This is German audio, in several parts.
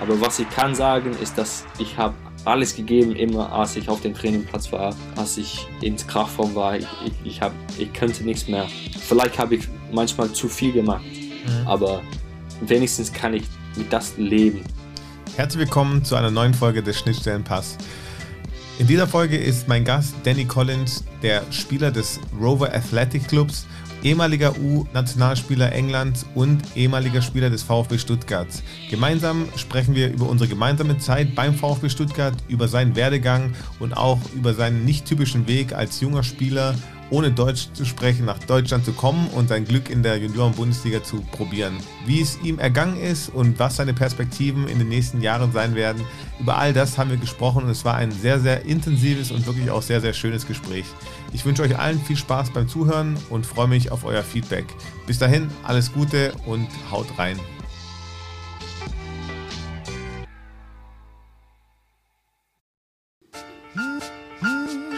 Aber was ich kann sagen, ist, dass ich habe alles gegeben, immer als ich auf dem Trainingplatz war, als ich ins Kraftform war. Ich, ich, ich, hab, ich könnte nichts mehr. Vielleicht habe ich manchmal zu viel gemacht, mhm. aber wenigstens kann ich mit das leben. Herzlich willkommen zu einer neuen Folge des Schnittstellenpass. In dieser Folge ist mein Gast Danny Collins, der Spieler des Rover Athletic Clubs ehemaliger U-Nationalspieler Englands und ehemaliger Spieler des VfB Stuttgart. Gemeinsam sprechen wir über unsere gemeinsame Zeit beim VfB Stuttgart, über seinen Werdegang und auch über seinen nicht typischen Weg als junger Spieler ohne Deutsch zu sprechen, nach Deutschland zu kommen und sein Glück in der Junioren-Bundesliga zu probieren. Wie es ihm ergangen ist und was seine Perspektiven in den nächsten Jahren sein werden, über all das haben wir gesprochen und es war ein sehr, sehr intensives und wirklich auch sehr, sehr schönes Gespräch. Ich wünsche euch allen viel Spaß beim Zuhören und freue mich auf euer Feedback. Bis dahin, alles Gute und haut rein.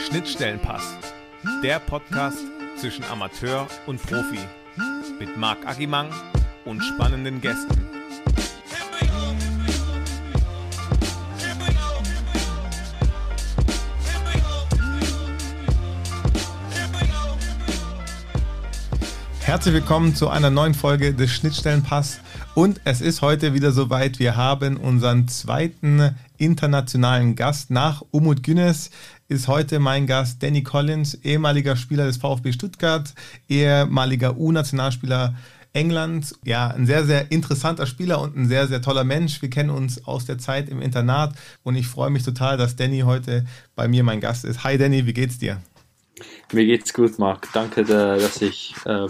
Schnittstellenpass der Podcast zwischen Amateur und Profi. Mit Marc Agimang und spannenden Gästen. Herzlich willkommen zu einer neuen Folge des Schnittstellenpass. Und es ist heute wieder soweit. Wir haben unseren zweiten internationalen Gast nach Umut Günes ist heute mein Gast Danny Collins, ehemaliger Spieler des VfB Stuttgart, ehemaliger U-Nationalspieler England. Ja, ein sehr, sehr interessanter Spieler und ein sehr, sehr toller Mensch. Wir kennen uns aus der Zeit im Internat und ich freue mich total, dass Danny heute bei mir mein Gast ist. Hi Danny, wie geht's dir? Mir geht's gut, Marc. Danke, dass ich äh,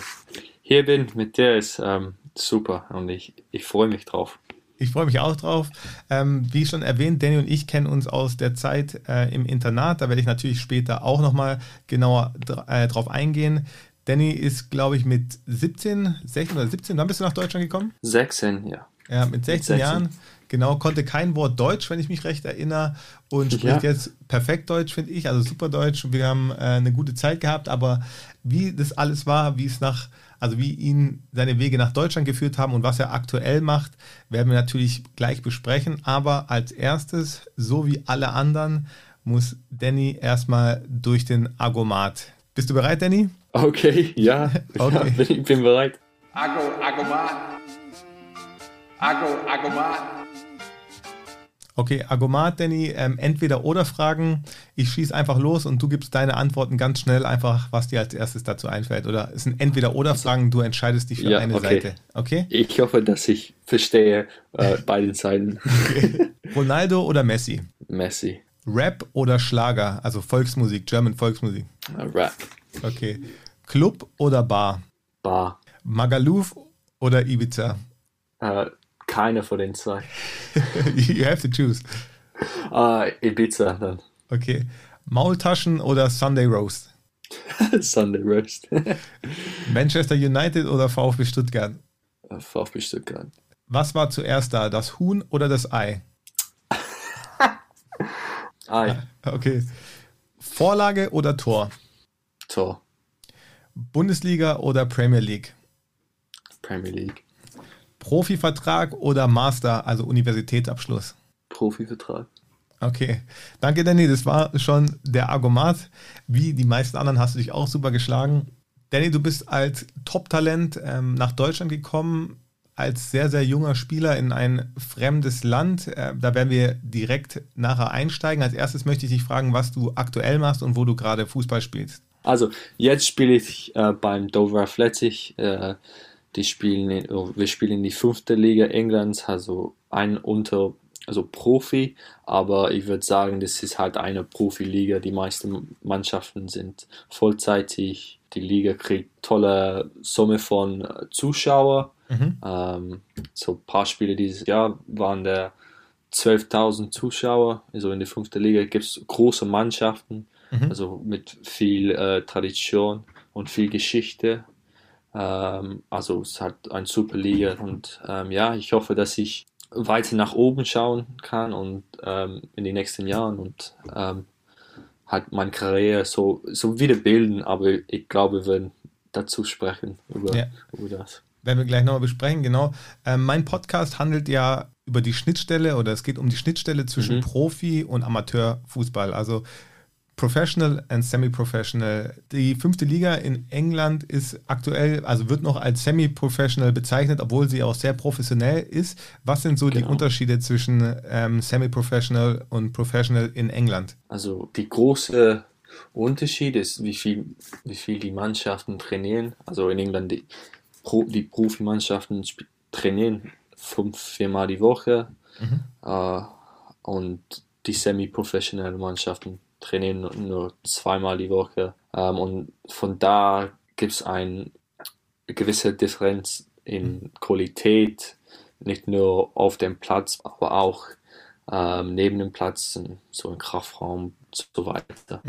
hier bin. Mit dir ist ähm, super und ich, ich freue mich drauf. Ich freue mich auch drauf. Ähm, wie schon erwähnt, Danny und ich kennen uns aus der Zeit äh, im Internat. Da werde ich natürlich später auch nochmal genauer äh, drauf eingehen. Danny ist, glaube ich, mit 17, 16 oder 17, wann bist du nach Deutschland gekommen? 16, ja. Ja, mit 16, mit 16. Jahren. Genau, konnte kein Wort Deutsch, wenn ich mich recht erinnere, und spricht ja. jetzt perfekt Deutsch, finde ich, also super Deutsch. Wir haben äh, eine gute Zeit gehabt, aber wie das alles war, wie es nach also wie ihn seine Wege nach Deutschland geführt haben und was er aktuell macht, werden wir natürlich gleich besprechen. Aber als erstes, so wie alle anderen, muss Danny erstmal durch den Agomat. Bist du bereit, Danny? Okay, ja, okay. ja ich bin bereit. Ago, Agomat. Ago, Agomat. Okay, Agomat, Danny, ähm, entweder oder Fragen. Ich schieße einfach los und du gibst deine Antworten ganz schnell, einfach was dir als erstes dazu einfällt. Oder es sind entweder oder Fragen, du entscheidest dich für ja, eine okay. Seite. Okay? Ich hoffe, dass ich verstehe äh, beiden Seiten. Okay. Ronaldo oder Messi? Messi. Rap oder Schlager, also Volksmusik, German Volksmusik? Uh, Rap. Okay. Club oder Bar? Bar. Magaluf oder Ibiza? Uh, keine von den zwei. you have to choose. Uh, Ibiza dann. Okay. Maultaschen oder Sunday Roast? Sunday Roast. Manchester United oder VfB Stuttgart? VfB Stuttgart. Was war zuerst da, das Huhn oder das Ei? Ei. Okay. Vorlage oder Tor? Tor. Bundesliga oder Premier League? Premier League. Profivertrag oder Master, also Universitätsabschluss? Profivertrag. Okay, danke Danny, das war schon der Argomat. Wie die meisten anderen hast du dich auch super geschlagen. Danny, du bist als Top-Talent ähm, nach Deutschland gekommen, als sehr, sehr junger Spieler in ein fremdes Land. Äh, da werden wir direkt nachher einsteigen. Als erstes möchte ich dich fragen, was du aktuell machst und wo du gerade Fußball spielst. Also, jetzt spiele ich äh, beim Dover Athletic. Äh, die spielen in, oh, wir spielen in die fünfte Liga Englands, also ein unter, also Profi, aber ich würde sagen, das ist halt eine Profiliga. Die meisten Mannschaften sind vollzeitig. Die Liga kriegt tolle Summe von äh, Zuschauern. Mhm. Ähm, so ein paar Spiele dieses Jahr waren der 12.000 Zuschauer. Also in der fünften Liga gibt es große Mannschaften, mhm. also mit viel äh, Tradition und viel Geschichte. Ähm, also es hat ein super Liga und ähm, ja, ich hoffe, dass ich weiter nach oben schauen kann und ähm, in den nächsten Jahren und ähm, halt meine Karriere so, so wieder bilden, aber ich glaube, wir werden dazu sprechen über, ja. über das. Werden wir gleich nochmal besprechen, genau. Ähm, mein Podcast handelt ja über die Schnittstelle oder es geht um die Schnittstelle zwischen Mhm. Profi- und Amateurfußball. Also Professional and Semi-Professional. Die fünfte Liga in England ist aktuell, also wird noch als Semi-Professional bezeichnet, obwohl sie auch sehr professionell ist. Was sind so die Genau. Unterschiede zwischen ähm, Semi-Professional und Professional in England? Also die große Unterschied ist, wie viel, wie viel die Mannschaften trainieren. Also in England die, Pro, die Profimannschaften trainieren fünf, viermal die Woche äh, und die semi-professionellen Mannschaften trainieren nur, nur zweimal die Woche. Ähm, und von da gibt es eine gewisse Differenz in Qualität, nicht nur auf dem Platz, aber auch ähm, neben dem Platz, so im Kraftraum und so weiter.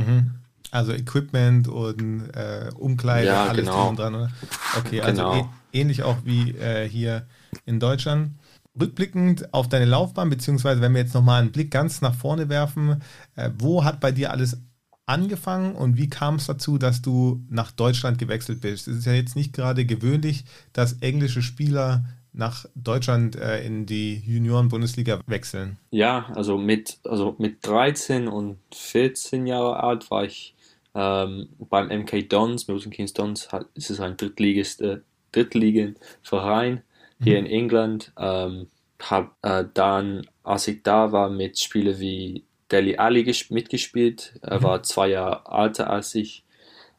Also Equipment und äh, Umkleide, Ja, alles genau. dran, oder? Okay, also Genau. ä- ähnlich auch wie äh, hier in Deutschland. Rückblickend auf deine Laufbahn, beziehungsweise wenn wir jetzt nochmal einen Blick ganz nach vorne werfen, äh, wo hat bei dir alles angefangen und wie kam es dazu, dass du nach Deutschland gewechselt bist? Es ist ja jetzt nicht gerade gewöhnlich, dass englische Spieler nach Deutschland äh, in die Junioren-Bundesliga wechseln. Ja, also mit, also mit 13 und 14 Jahre alt war ich ähm, beim MK Dons, Milton Keynes Dons, ist es ein Drittligist, äh, Drittligenverein hier in England. Ähm, hab äh, dann, als ich da war, mit Spielern wie Deli Ali ges- mitgespielt. Er war zwei Jahre älter als ich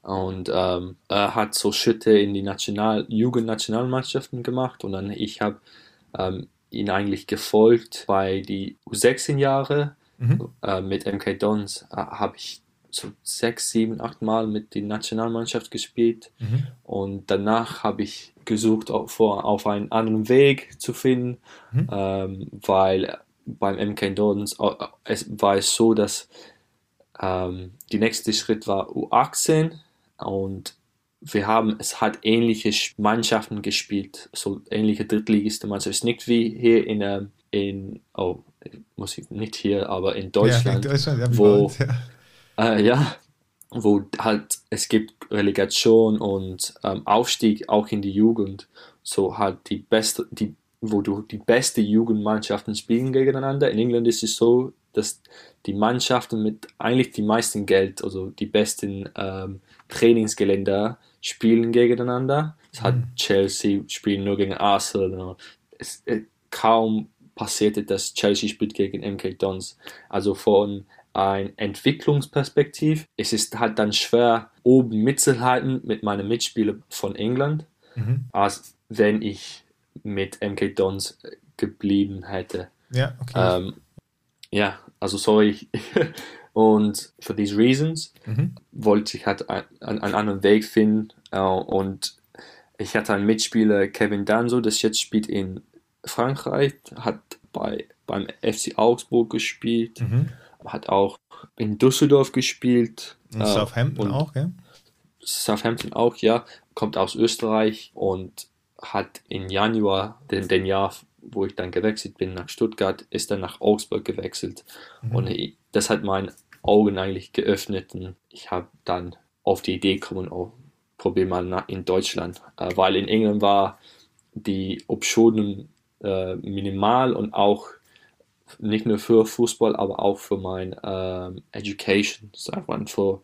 und ähm, er hat so Schritte in die National Jugendnationalmannschaften gemacht und dann ich habe ähm, ihn eigentlich gefolgt bei die U16 Jahre Mhm. äh, mit MK Dons äh, habe ich so sechs, sieben, acht Mal mit der Nationalmannschaft gespielt Mhm. und danach habe ich gesucht auf, vor, auf einen anderen Weg zu finden, Mhm. ähm, weil beim MK äh, es war es so, dass ähm, die nächste Schritt war U18 und wir haben, es hat ähnliche Sch- Mannschaften gespielt, so ähnliche Drittligiste Mannschaften. Es ist nicht wie hier in, ähm, in oh, muss ich nicht hier, aber in Deutschland, Ja, in Deutschland, ja, wo- uns, ja. Äh, ja, wo halt es gibt Relegation und ähm, Aufstieg auch in die Jugend, so halt die beste, die, wo du die beste Jugendmannschaften spielen gegeneinander. In England ist es so, dass die Mannschaften mit eigentlich die meisten Geld, also die besten ähm, Trainingsgeländer spielen gegeneinander. Es hat Chelsea spielen nur gegen Arsenal. Es, äh, kaum passierte, dass Chelsea spielt gegen MK Dons. Also von ein Entwicklungsperspektiv es ist halt dann schwer, oben mitzuhalten mit meinen Mitspielern von England, Mhm. als wenn ich mit MK Dons geblieben hätte. Ja, okay. Ähm, ja, also sorry. und for these reasons Mhm. wollte ich halt ein- einen, einen anderen Weg finden. Äh, und ich hatte einen Mitspieler, Kevin Danso, das jetzt spielt in Frankreich, hat bei, beim FC Augsburg gespielt, Mhm. Hat auch in Düsseldorf gespielt. Und äh, Southampton und auch, gell? Southampton auch, ja, kommt aus Österreich und hat im Januar, den, den Jahr, wo ich dann gewechselt bin nach Stuttgart, ist dann nach Augsburg gewechselt. Und ich, das hat meine Augen eigentlich geöffnet und ich habe dann auf die Idee gekommen, oh, probier mal in Deutschland, äh, weil in England war die Optionen äh, minimal und auch nicht nur für Fußball, aber auch für mein ähm, Education, sagt man, für,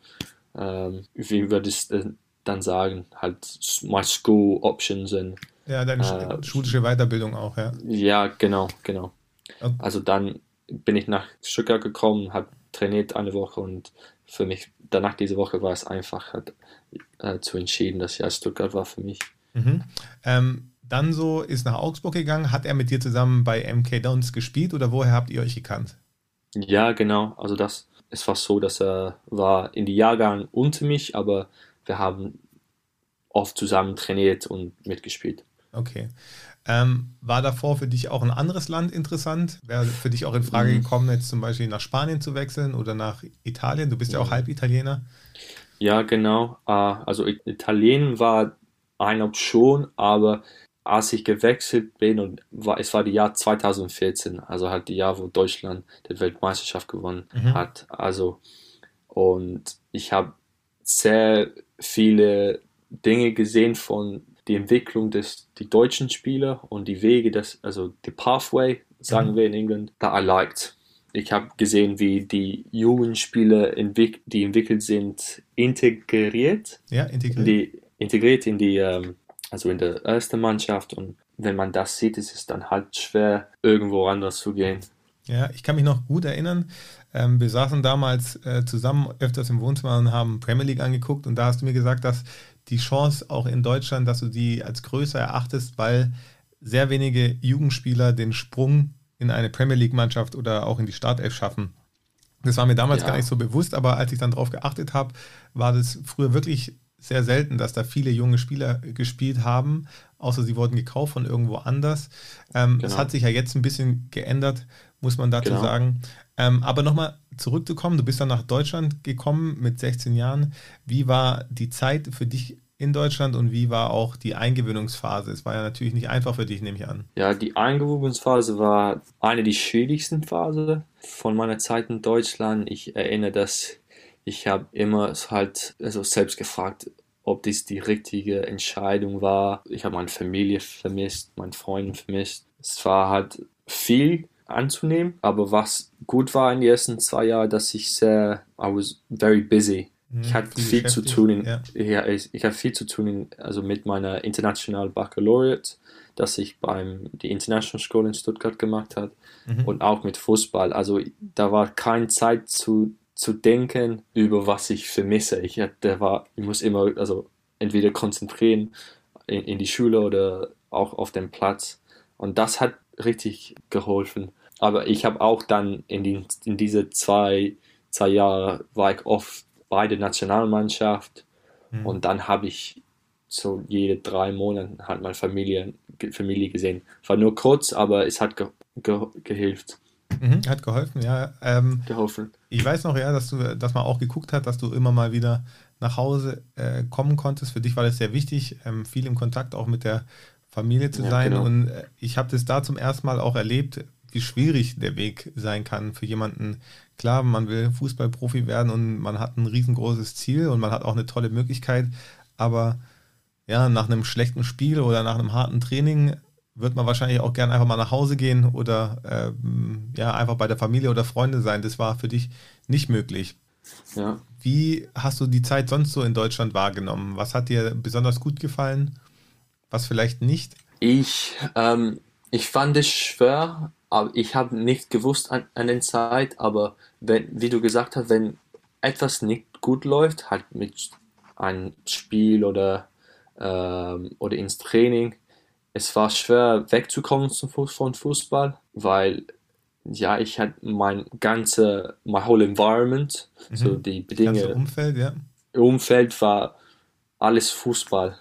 ähm, wie würde ich es denn dann sagen, halt my school options und Ja, deine Äh, sch- schulische Weiterbildung auch, ja. ja, genau, genau. Okay. Also dann bin ich nach Stuttgart gekommen, habe trainiert eine Woche und für mich, danach diese Woche war es einfach halt, äh, zu entschieden, dass ja Stuttgart war für mich. Mhm. Ähm, dann so ist nach Augsburg gegangen. Hat er mit dir zusammen bei MK Dons gespielt oder woher habt ihr euch gekannt? Ja, genau. Also das, es war so, dass er war in die Jahrgang unter mich, aber wir haben oft zusammen trainiert und mitgespielt. Okay. Ähm, war davor für dich auch ein anderes Land interessant? Wäre für dich auch in Frage Mhm. gekommen, jetzt zum Beispiel nach Spanien zu wechseln oder nach Italien? Du bist ja auch Mhm. halb Italiener. Ja, genau. Äh, Also Italien war eine Option, aber als ich gewechselt bin und war, es war die Jahr 2014, also halt die Jahr, wo Deutschland die Weltmeisterschaft gewonnen Mhm. hat. Also und ich habe sehr viele Dinge gesehen von die Entwicklung des die deutschen Spieler und die Wege, das also die Pathway, sagen wir in England, that I liked. Ich habe gesehen, wie die jungen Spieler, entwick die entwickelt sind, integriert, Ja, in integriert. die, integriert in die, ähm, also in der ersten Mannschaft. Und wenn man das sieht, ist es dann halt schwer, irgendwo anders zu gehen. Ja, ich kann mich noch gut erinnern. Ähm, wir saßen damals äh, zusammen öfters im Wohnzimmer und haben Premier League angeguckt und da hast du mir gesagt, dass die Chance auch in Deutschland, dass du die als größer erachtest, weil sehr wenige Jugendspieler den Sprung in eine Premier League Mannschaft oder auch in die Startelf schaffen. Das war mir damals Ja. gar nicht so bewusst, aber als ich dann darauf geachtet habe, war das früher wirklich sehr selten, dass da viele junge Spieler gespielt haben, außer sie wurden gekauft von irgendwo anders. Ähm, Das Genau. hat sich ja jetzt ein bisschen geändert, muss man dazu Genau. sagen. Ähm, aber nochmal zurückzukommen, du bist dann nach Deutschland gekommen mit 16 Jahren. Wie war die Zeit für dich in Deutschland und wie war auch die Eingewöhnungsphase? Es war ja natürlich nicht einfach für dich, nehme ich an. Ja, die Eingewöhnungsphase war eine der schwierigsten Phasen von meiner Zeit in Deutschland. Ich erinnere, dass ich habe immer halt also selbst gefragt, ob dies die richtige Entscheidung war. Ich habe meine Familie vermisst, meinen Freund vermisst. Es war halt viel anzunehmen, aber was gut war in den ersten zwei Jahren, dass ich sehr, I was very busy. Ich hatte viel zu tun, in, ja. ja. ich, ich hatte viel zu tun, in, also mit meiner International Baccalaureate, das ich beim die International School in Stuttgart gemacht hat Mhm. und auch mit Fußball. Also da war keine Zeit zu, zu denken über was ich vermisse. Ich hatte, war, ich muss immer, also entweder konzentrieren in, in die Schule oder auch auf dem Platz. Und das hat richtig geholfen. Aber ich habe auch dann in, die, in diese zwei, zwei Jahre war ich oft bei der Nationalmannschaft Mhm. und dann habe ich so jede drei Monate halt meine Familie, Familie gesehen. War nur kurz, aber es hat ge, ge, gehilft, Mhm, hat geholfen, ja. Ähm, geholfen. Ich weiß noch, ja, dass du, dass man auch geguckt hat, dass du immer mal wieder nach Hause äh, kommen konntest. Für dich war das sehr wichtig, ähm, viel im Kontakt auch mit der Familie zu Ja, sein. genau. Und äh, ich habe das da zum ersten Mal auch erlebt, wie schwierig der Weg sein kann für jemanden. Klar, man will Fußballprofi werden und man hat ein riesengroßes Ziel und man hat auch eine tolle Möglichkeit, aber ja, nach einem schlechten Spiel oder nach einem harten Training wird man wahrscheinlich auch gern einfach mal nach Hause gehen oder ähm, ja, einfach bei der Familie oder Freunde sein. Das war für dich nicht möglich. Ja. Wie hast du die Zeit sonst so in Deutschland wahrgenommen? Was hat dir besonders gut gefallen? Was vielleicht nicht? Ich, ähm, ich fand es schwer, aber ich habe nicht gewusst an, an der Zeit, aber wenn, wie du gesagt hast, wenn etwas nicht gut läuft, halt mit einem Spiel oder, ähm, oder ins Training, es war schwer wegzukommen von Fußball, weil ja, ich hatte mein ganze, my whole environment, so die Das ganze Bedingungen, Umfeld, ja. Umfeld war alles Fußball.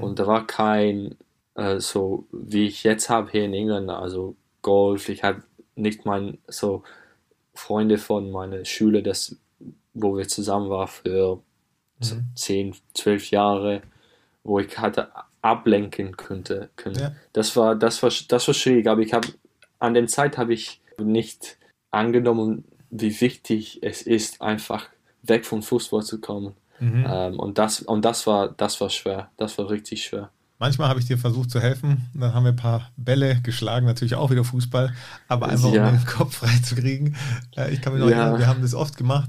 Und da war kein, äh, so wie ich jetzt habe hier in England, also Golf. Ich habe nicht mein, so Freunde von meiner Schule, das, wo wir zusammen waren für so 10, 12 Jahre, wo ich hatte ablenken könnte. könnte. Ja. Das war, das war, das war schwierig, aber ich habe, an der Zeit habe ich nicht angenommen, wie wichtig es ist, einfach weg vom Fußball zu kommen. Mhm. Ähm, und das, und das war, das war schwer. Das war richtig schwer. Manchmal habe ich dir versucht zu helfen. Dann haben wir ein paar Bälle geschlagen, natürlich auch wieder Fußball, aber einfach Ja. um den Kopf frei zu kriegen. Äh, ich kann mich noch Ja. erinnern, wir haben das oft gemacht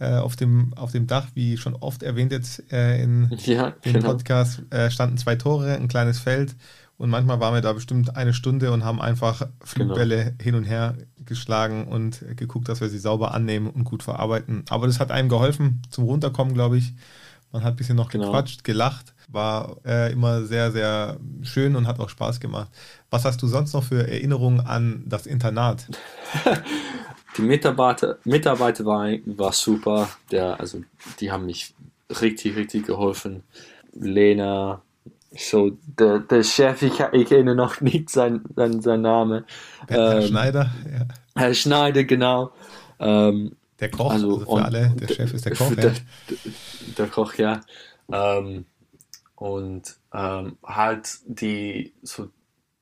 auf, dem, auf dem Dach, wie schon oft erwähnt jetzt äh, in Ja, dem genau. Podcast, äh, standen zwei Tore, ein kleines Feld und manchmal waren wir da bestimmt eine Stunde und haben einfach Flugbälle hin und her geschlagen und äh, geguckt, dass wir sie sauber annehmen und gut verarbeiten. Aber das hat einem geholfen zum Runterkommen, glaube ich. Man hat ein bisschen noch Genau. gequatscht, gelacht, war äh, immer sehr, sehr schön und hat auch Spaß gemacht. Was hast du sonst noch für Erinnerungen an das Internat? Die Mitarbeiter, Mitarbeiter waren war super. Der, also, die haben mich richtig, richtig geholfen. Lena, so der, der Chef, ich, ich kenne noch nicht sein, sein, sein Name. Herr Ähm, Schneider, ja. Herr Schneider, genau. Ähm, der Koch, also, also, für alle, der Chef ist der Koch. Der, ja. der Koch, ja. Ähm, und ähm, halt die so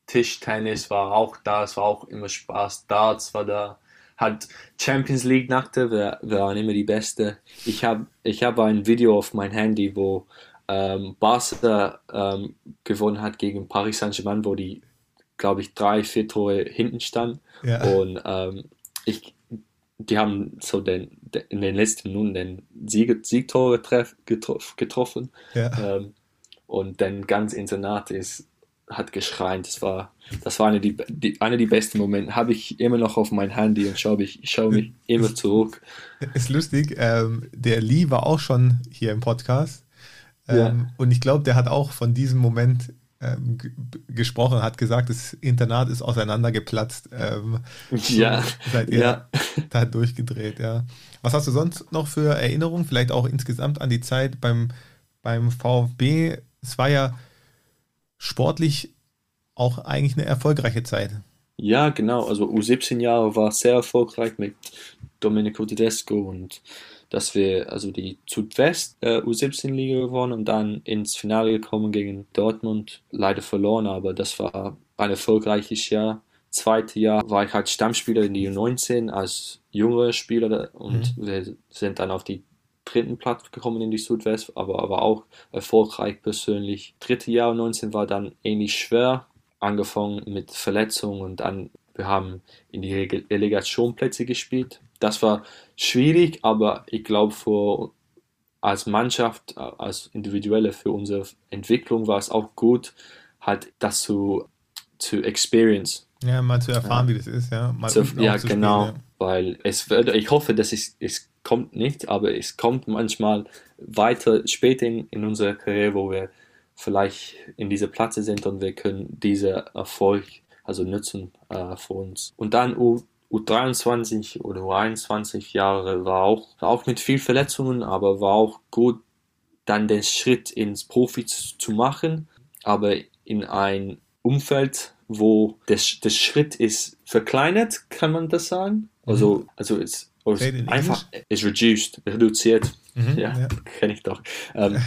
Tischtennis war auch da, es war auch immer Spaß. Darts war da. Halt Champions League Nachte wir, wir waren immer die Beste. Ich habe ich hab ein Video auf mein Handy, wo ähm, Barca ähm, gewonnen hat gegen Paris Saint-Germain, wo die glaube ich, drei, vier Tore hinten stand. Ja. Und ähm, ich, die haben so den, den, in den letzten Minuten den Sieg, Siegtore treff, getroff, getroffen. Ja. Ähm, und dann ganz Internat ist, hat geschrien. Das war, das war eine, die, die, eine der besten Momente. Habe ich immer noch auf mein Handy und schaue ich, ich schaue mich immer zurück. Ist lustig, ähm, der Lee war auch schon hier im Podcast. Ähm, Ja. Und ich glaube, der hat auch von diesem Moment ähm, gesprochen, hat gesagt, das Internat ist auseinandergeplatzt. Ähm, Ja, seid ihr ja. da durchgedreht, ja. Was hast du sonst noch für Erinnerungen, vielleicht auch insgesamt an die Zeit beim, beim VfB? Es war ja sportlich auch eigentlich eine erfolgreiche Zeit. Ja, genau. Also U17 Jahre war sehr erfolgreich mit Domenico Tedesco und dass wir also die Südwest äh, U17-Liga gewonnen und dann ins Finale gekommen gegen Dortmund. Leider verloren, aber das war ein erfolgreiches Jahr. Zweite Jahr war ich halt Stammspieler in die U19 als junger Spieler und wir sind dann auf die dritten Platz gekommen in die Südwest, aber, aber auch erfolgreich persönlich. Dritte Jahr U19 war dann ähnlich schwer, angefangen mit Verletzungen und dann wir haben in die Rele- Relegationplätze gespielt. Das war schwierig, aber ich glaube für als Mannschaft, als Individuelle für unsere Entwicklung war es auch gut, halt das zu, zu experience. Ja, mal zu erfahren, Ja. wie das ist, ja. Mal Zu, ja, genau, spielen, weil es wird, ich hoffe, dass es, es kommt nicht, aber es kommt manchmal weiter später in, in unserer Karriere, wo wir vielleicht in dieser Platze sind und wir können diesen Erfolg also nutzen äh, für uns. Und dann U, U23 oder U21 Jahre war auch, war auch mit viel Verletzungen, aber war auch gut, dann den Schritt ins Profi zu, machen, aber in ein Umfeld, wo das, das Schritt ist verkleinert, kann man das sagen? Also, also es Mhm. Say einfach ist reduced, reduziert. Mhm, ja, ja. kenne ich doch. Ähm,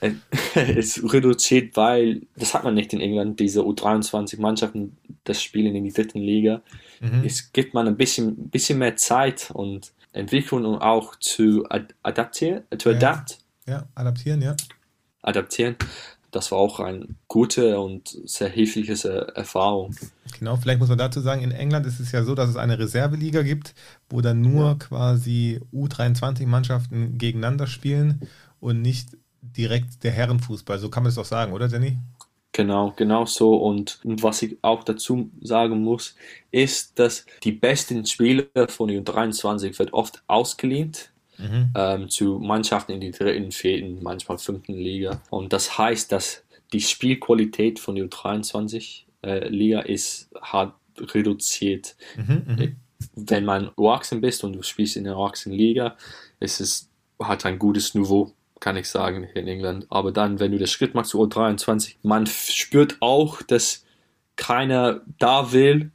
es reduziert, weil das hat man nicht in England, diese U23-Mannschaften, das Spielen in die dritten Liga. Mhm. Es gibt man ein bisschen, bisschen mehr Zeit und Entwicklung, um auch zu ad adaptieren, zu Ja. adapt, Ja, adaptieren, ja. adaptieren. Das war auch eine gute und sehr hilfliche Erfahrung. Genau, vielleicht muss man dazu sagen, in England ist es ja so, dass es eine Reserveliga gibt, wo dann nur quasi U23-Mannschaften gegeneinander spielen und nicht direkt der Herrenfußball. So kann man es doch sagen, oder Danny? Genau, genau so. Und was ich auch dazu sagen muss, ist, dass die besten Spieler von U23 wird oft ausgelehnt Mhm. ähm, zu Mannschaften in die dritten, vierten, manchmal fünften Liga. Und das heißt, dass die Spielqualität von der U23 äh, Liga ist hart reduziert. Mhm, mhm. Wenn man erwachsen bist und du spielst in der Erwachsenenliga, ist es hat ein gutes Niveau, kann ich sagen, in England. Aber dann, wenn du den Schritt machst zu U23, man spürt auch, dass keiner da will,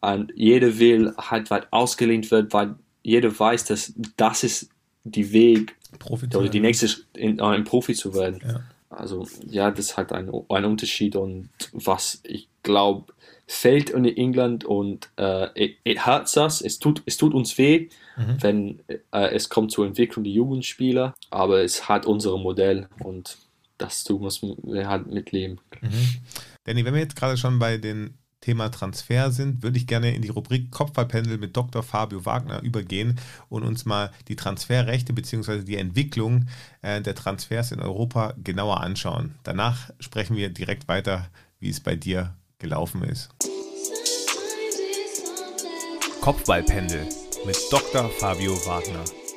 und jeder will halt weit ausgelehnt wird, weil jeder weiß, dass das ist die Weg Profi oder die nächste in, äh, ein Profi zu werden. Ja. Also ja, das hat ein, ein Unterschied und was ich glaube fällt in England und äh, it, hurts us, es tut, es tut uns weh, Mhm. wenn äh, es kommt zur Entwicklung der Jugendspieler, aber es hat unser Modell und das tun wir halt mitleben. Mhm. Danny, wenn wir jetzt gerade schon bei dem Thema Transfer sind, würde ich gerne in die Rubrik Kopfballpendel mit Dr. Fabio Wagner übergehen und uns mal die Transferrechte bzw. die Entwicklung äh, der Transfers in Europa genauer anschauen. Danach sprechen wir direkt weiter, wie es bei dir gelaufen ist. Kopfballpendel mit Dr. Fabio Wagner.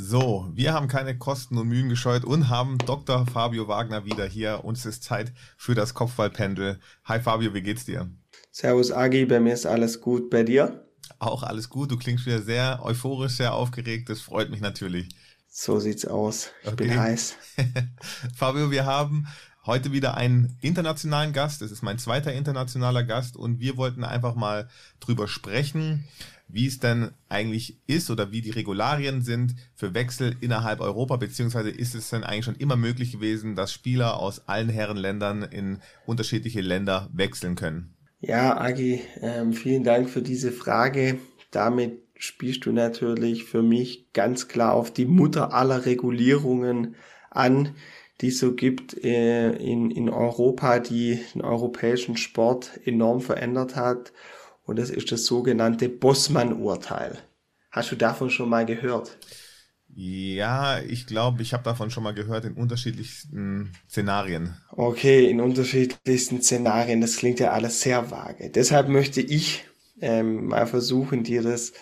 So, wir haben keine Kosten und Mühen gescheut und haben Dr. Fabio Wagner wieder hier. Uns ist Zeit für das Kopfballpendel. Hi Fabio, wie geht's dir? Servus Agi, bei mir ist alles gut. Bei dir? Auch alles gut. Du klingst wieder sehr euphorisch, sehr aufgeregt. Das freut mich natürlich. So sieht's aus. Ich bin Okay. heiß. Fabio, wir haben heute wieder einen internationalen Gast. Es ist mein zweiter internationaler Gast und wir wollten einfach mal drüber sprechen, wie es denn eigentlich ist oder wie die Regularien sind für Wechsel innerhalb Europa, beziehungsweise ist es denn eigentlich schon immer möglich gewesen, dass Spieler aus allen Herrenländern in unterschiedliche Länder wechseln können? Ja, Agi, ähm, vielen Dank für diese Frage. Damit spielst du natürlich für mich ganz klar auf die Mutter aller Regulierungen an, die es so gibt äh, in, in Europa, die den europäischen Sport enorm verändert hat. Und das ist das sogenannte Bossmann-Urteil. Hast du davon schon mal gehört? Ja, ich glaube, ich habe davon schon mal gehört in unterschiedlichsten Szenarien. Okay, in unterschiedlichsten Szenarien. Das klingt ja alles sehr vage. Deshalb möchte ich ähm, mal versuchen, dir das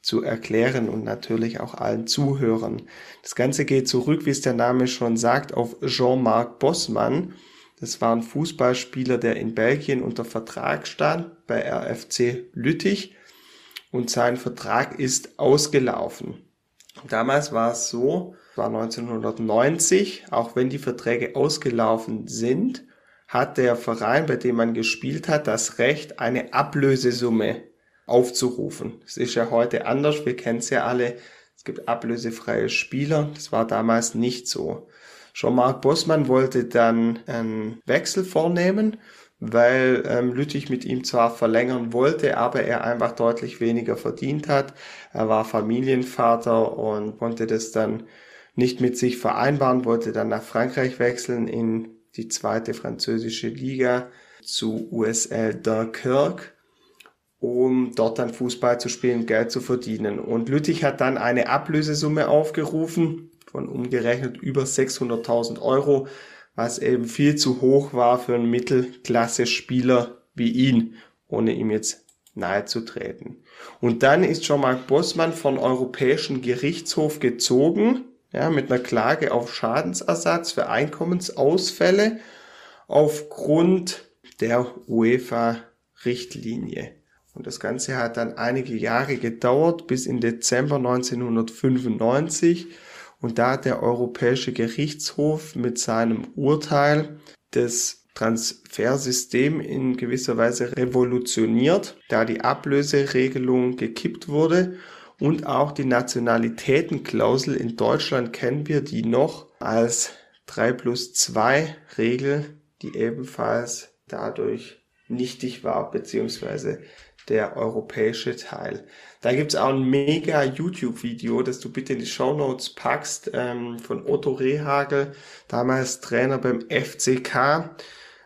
zu erklären und natürlich auch allen Zuhörern. Das Ganze geht zurück, wie es der Name schon sagt, auf Jean-Marc Bossmann. Das war ein Fußballspieler, der in Belgien unter Vertrag stand bei RFC Lüttich und sein Vertrag ist ausgelaufen. Damals war es so, war 1990, auch wenn die Verträge ausgelaufen sind, hat der Verein, bei dem man gespielt hat, das Recht, eine Ablösesumme aufzurufen. Das ist ja heute anders, wir kennen es ja alle. Es gibt ablösefreie Spieler, das war damals nicht so. Jean-Marc Bossmann wollte dann einen Wechsel vornehmen, weil ähm, Lüttich mit ihm zwar verlängern wollte, aber er einfach deutlich weniger verdient hat. Er war Familienvater und konnte das dann nicht mit sich vereinbaren, wollte dann nach Frankreich wechseln in die zweite französische Liga zu USL Dunkirk um dort dann Fußball zu spielen, Geld zu verdienen. Und Lüttich hat dann eine Ablösesumme aufgerufen von umgerechnet über 600.000 Euro, was eben viel zu hoch war für einen Mittelklasse-Spieler wie ihn, ohne ihm jetzt nahe zu treten. Und dann ist Jean-Marc Bossmann von Europäischen Gerichtshof gezogen, ja, mit einer Klage auf Schadensersatz für Einkommensausfälle aufgrund der UEFA-Richtlinie. Und das Ganze hat dann einige Jahre gedauert, bis in Dezember 1995. Und da hat der Europäische Gerichtshof mit seinem Urteil das Transfersystem in gewisser Weise revolutioniert, da die Ablöseregelung gekippt wurde und auch die Nationalitätenklausel in Deutschland kennen wir die noch als 3 plus 2 Regel, die ebenfalls dadurch nichtig war, beziehungsweise der europäische Teil. Da gibt's auch ein mega YouTube-Video, das du bitte in die Show Notes packst, ähm, von Otto Rehagel, damals Trainer beim FCK,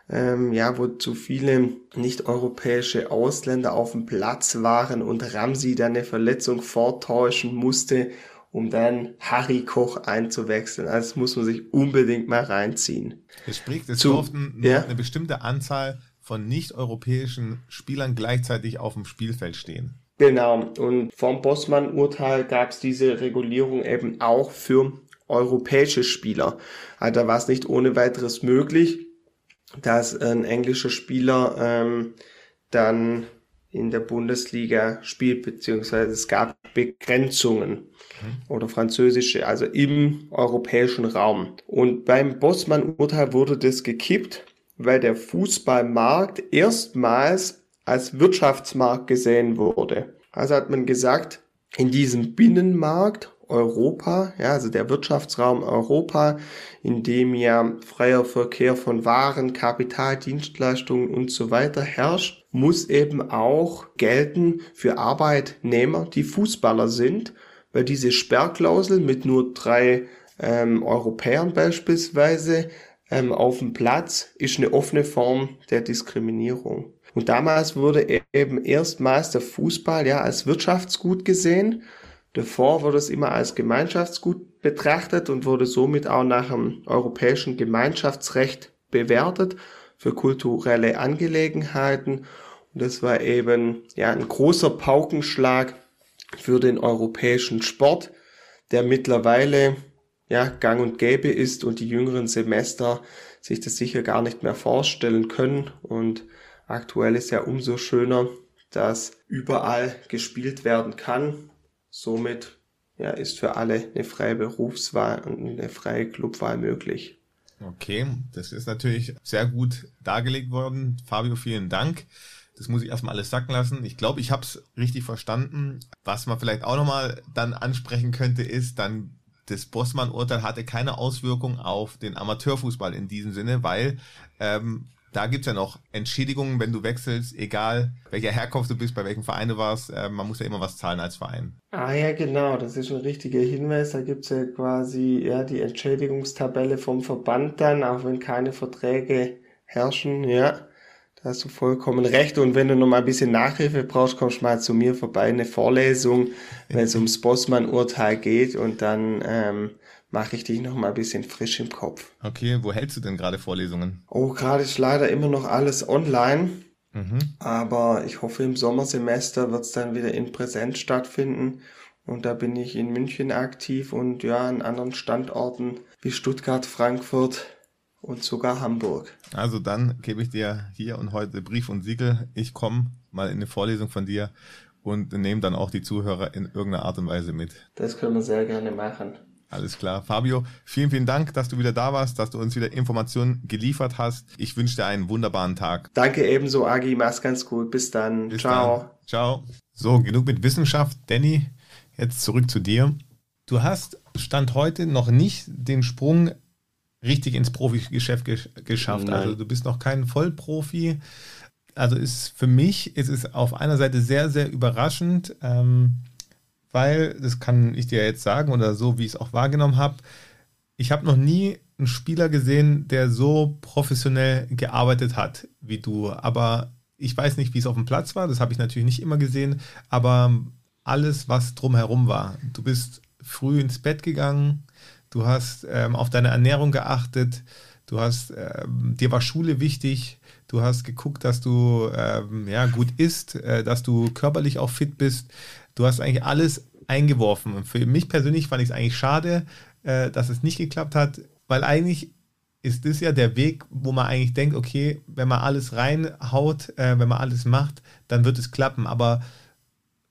ähm, ja, wo zu viele nicht-europäische Ausländer auf dem Platz waren und Ramsi dann eine Verletzung vortäuschen musste, um dann Harry Koch einzuwechseln. Also das muss man sich unbedingt mal reinziehen. Es spricht, es durften nur ja? eine bestimmte Anzahl von nicht-europäischen Spielern gleichzeitig auf dem Spielfeld stehen. Genau, und vom Bossmann-Urteil gab es diese Regulierung eben auch für europäische Spieler. Also da war es nicht ohne weiteres möglich, dass ein englischer Spieler ähm, dann in der Bundesliga spielt, beziehungsweise es gab Begrenzungen mhm. oder französische, also im europäischen Raum. Und beim Bossmann-Urteil wurde das gekippt weil der Fußballmarkt erstmals als Wirtschaftsmarkt gesehen wurde. Also hat man gesagt, in diesem Binnenmarkt Europa, ja, also der Wirtschaftsraum Europa, in dem ja freier Verkehr von Waren, Kapital, Dienstleistungen und so weiter herrscht, muss eben auch gelten für Arbeitnehmer, die Fußballer sind, weil diese Sperrklausel mit nur drei ähm, Europäern beispielsweise ähm, auf dem Platz ist eine offene Form der Diskriminierung. Und damals wurde eben erstmals der Fußball ja als Wirtschaftsgut gesehen. Davor wurde es immer als Gemeinschaftsgut betrachtet und wurde somit auch nach dem europäischen Gemeinschaftsrecht bewertet für kulturelle Angelegenheiten. Und das war eben ja ein großer Paukenschlag für den europäischen Sport, der mittlerweile ja, gang und gäbe ist und die jüngeren Semester sich das sicher gar nicht mehr vorstellen können. Und aktuell ist ja umso schöner, dass überall gespielt werden kann. Somit ja, ist für alle eine freie Berufswahl und eine freie Clubwahl möglich. Okay, das ist natürlich sehr gut dargelegt worden. Fabio, vielen Dank. Das muss ich erstmal alles sacken lassen. Ich glaube, ich habe es richtig verstanden. Was man vielleicht auch nochmal dann ansprechen könnte, ist dann das Bossmann-Urteil hatte keine Auswirkung auf den Amateurfußball in diesem Sinne, weil ähm, Da gibt es ja noch Entschädigungen, wenn du wechselst, egal welcher Herkunft du bist, bei welchem Verein du warst. Äh, man muss ja immer was zahlen als Verein. Ah ja, genau, das ist ein richtiger Hinweis. Da gibt's ja quasi ja, die Entschädigungstabelle vom Verband dann, auch wenn keine Verträge herrschen, ja. Da hast du vollkommen recht. Und wenn du noch mal ein bisschen Nachhilfe brauchst, kommst du mal zu mir vorbei, eine Vorlesung, wenn es ums Bossmann-Urteil geht und dann ähm, mache ich dich noch mal ein bisschen frisch im Kopf. Okay, wo hältst du denn gerade Vorlesungen? Oh, gerade ist leider immer noch alles online. Aber ich hoffe, im Sommersemester wird's dann wieder in Präsenz stattfinden. Und da bin ich in München aktiv und ja, an anderen Standorten wie Stuttgart, Frankfurt und sogar Hamburg. Also dann gebe ich dir hier und heute Brief und Siegel. Ich komme mal in eine Vorlesung von dir und nehme dann auch die Zuhörer in irgendeiner Art und Weise mit. Das können wir sehr gerne machen. Alles klar. Fabio, vielen, vielen Dank, dass du wieder da warst, dass du uns wieder Informationen geliefert hast. Ich wünsche dir einen wunderbaren Tag. Danke ebenso, Agi. Mach's ganz gut. Bis dann. Bis Ciao. Dann. Ciao. So, genug mit Wissenschaft. Danny, jetzt zurück zu dir. Du hast Stand heute noch nicht den Sprung richtig ins Profigeschäft gesch geschafft. Nein. Also du bist noch kein Vollprofi. Also ist für mich ist es auf einer Seite sehr, sehr überraschend, ähm, weil, das kann ich dir jetzt sagen oder so, wie ich es auch wahrgenommen habe, ich habe noch nie einen Spieler gesehen, der so professionell gearbeitet hat wie du. Aber ich weiß nicht, wie es auf dem Platz war. Das habe ich natürlich nicht immer gesehen. Aber alles, was drumherum war. Du bist früh ins Bett gegangen. Du hast ähm, auf deine Ernährung geachtet. Du hast, ähm, dir war Schule wichtig. Du hast geguckt, dass du ähm, ja, gut isst, äh, dass du körperlich auch fit bist. Du hast eigentlich alles eingeworfen. Und für mich persönlich fand ich es eigentlich schade, äh, dass es nicht geklappt hat, weil eigentlich ist das ja der Weg, wo man eigentlich denkt, okay, wenn man alles reinhaut, äh, wenn man alles macht, dann wird es klappen. Aber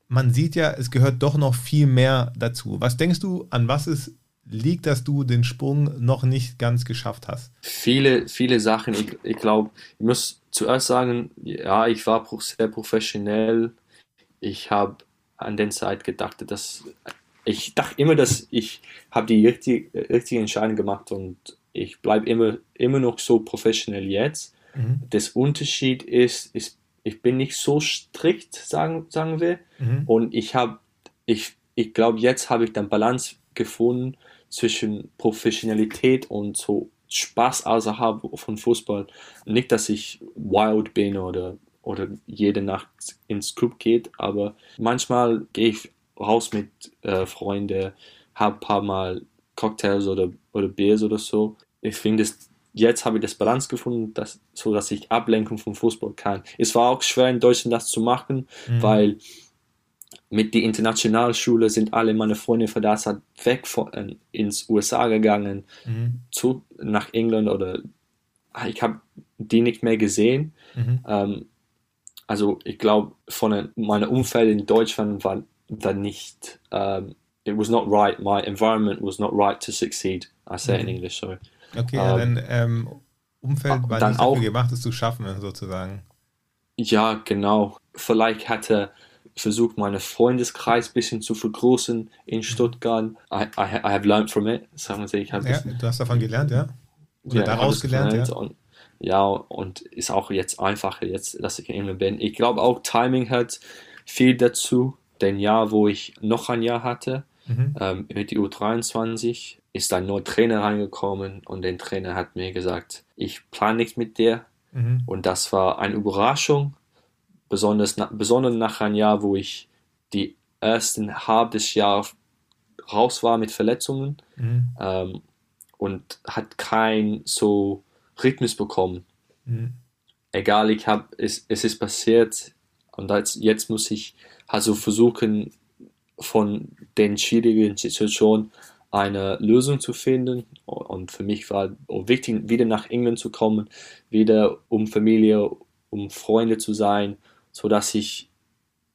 man sieht ja, es gehört doch noch viel mehr dazu. Was denkst du, an was es liegt, dass du den Sprung noch nicht ganz geschafft hast? Viele, viele Sachen. Ich, ich glaube, ich muss zuerst sagen, ja, ich war sehr professionell. Ich habe an den Zeit gedacht, dass ich dachte immer, dass ich habe die richtige, richtige Entscheidung gemacht und ich bleibe immer, immer noch so professionell jetzt. Das Unterschied ist, ist, ich bin nicht so strikt, sagen, sagen wir. Mhm. Und ich habe, ich, ich glaube, jetzt habe ich dann Balance gefunden zwischen Professionalität und so Spaß außerhalb von Fußball. Nicht, dass ich wild bin oder, oder jede Nacht ins Club geht, aber manchmal gehe ich raus mit äh, Freunden, habe ein paar Mal Cocktails oder, oder Biers oder so. Ich finde, das- jetzt habe ich das Balance gefunden, dass, so dass ich Ablenkung vom Fußball kann. Es war auch schwer in Deutschland das zu machen, weil mit der Internationalschule sind alle meine Freunde von da sind weg von, äh, ins USA gegangen, Mhm. zu, nach England oder ah, ich habe die nicht mehr gesehen. Mhm. Ähm, also ich glaube, von ein- meinem Umfeld in Deutschland war, war nicht, ähm, it was not right, my environment was not right to succeed. I say it in English, sorry. Okay, ja, Ähm, dein ähm, Umfeld war dann nicht dafür auch- gemacht, es zu schaffen, sozusagen. Ja, genau. Vielleicht versucht, meinen Freundeskreis ein bisschen zu vergrößern in Stuttgart. I, I, I have learned from it. Sagen Sie, ich habe Ja, du hast davon gelernt, ja? Oder Ja, daraus gelernt, gelernt ja? Und, ja, und ist auch jetzt einfacher, jetzt, dass ich in England bin. Ich glaube auch, Timing hat viel dazu. Den Jahr, wo ich noch ein Jahr hatte, Mhm. ähm, mit die U23, ist ein neuer Trainer reingekommen und der Trainer hat mir gesagt, ich plane nichts mit dir. Mhm. Und das war eine Überraschung, besonders, na, besonders nach einem Jahr, wo ich die ersten halbes Jahr raus war mit Verletzungen Mhm. ähm, und hat kein so Rhythmus bekommen. Mhm. Egal, ich habe es, es ist passiert und jetzt, jetzt muss ich also versuchen, von den schwierigen Situationen eine Lösung zu finden. Und für mich war wichtig, wieder nach England zu kommen, wieder um Familie, um Freunde zu sein, so dass ich,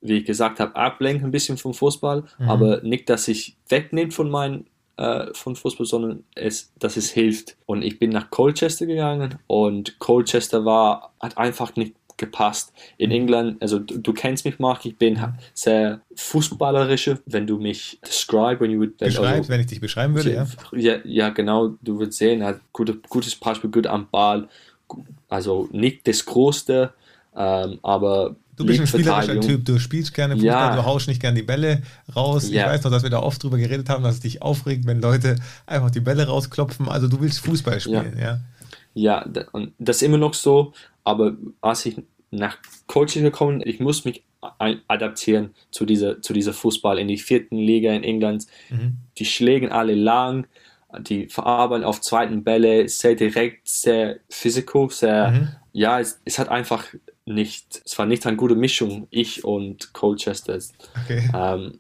wie ich gesagt habe, ablenke ein bisschen vom Fußball, Mhm. aber nicht, dass ich wegnehme von meinem äh, von Fußball, sondern es, dass es hilft. Und ich bin nach Colchester gegangen und Colchester war, hat einfach nicht gepasst. In England, also du, du kennst mich, Mark, ich bin sehr fußballerische, wenn du mich describe, when you would, wenn, Beschreibst, wenn ich dich beschreiben würde, ja? ja, ja, genau, du würdest sehen, hat gute, gutes Beispiel, gut am Ball, also nicht das Größte, ähm, aber Du bist ein spielerischer Typ, du spielst gerne Fußball, Ja. du haust nicht gerne die Bälle raus. Ich Ja. weiß noch, dass wir da oft drüber geredet haben, dass es dich aufregt, wenn Leute einfach die Bälle rausklopfen. Also du willst Fußball spielen, ja. Ja, da- und das ist immer noch so, aber als ich nach Coaching gekommen, ich muss mich adaptieren zu dieser, zu dieser Fußball in die vierten Liga in England. Die schlägen alle lang, die verarbeiten auf zweiten Bälle, sehr direkt, sehr physical, sehr, ja, es, es hat einfach nicht, es war nicht eine gute Mischung, ich und Colchester. Okay. Ähm,